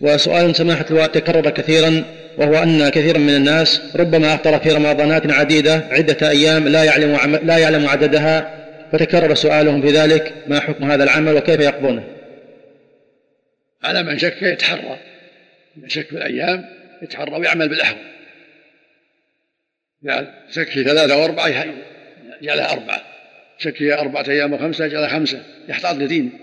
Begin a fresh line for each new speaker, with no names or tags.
وسؤال سماحة الوالد تكرر كثيرا وهو أن كثيرا من الناس ربما أفطر في رمضانات عديدة عدة أيام لا يعلم عم- لا يعلم عددها فتكرر سؤالهم في ذلك ما حكم هذا العمل وكيف يقضونه؟
على من شك يتحرى. من شك في الأيام يتحرى ويعمل بالأحوال يعني شك في ثلاثة وأربعة يجعلها أربعة. شك في أربعة أيام وخمسة يجعلها خمسة. يحتاط لدينه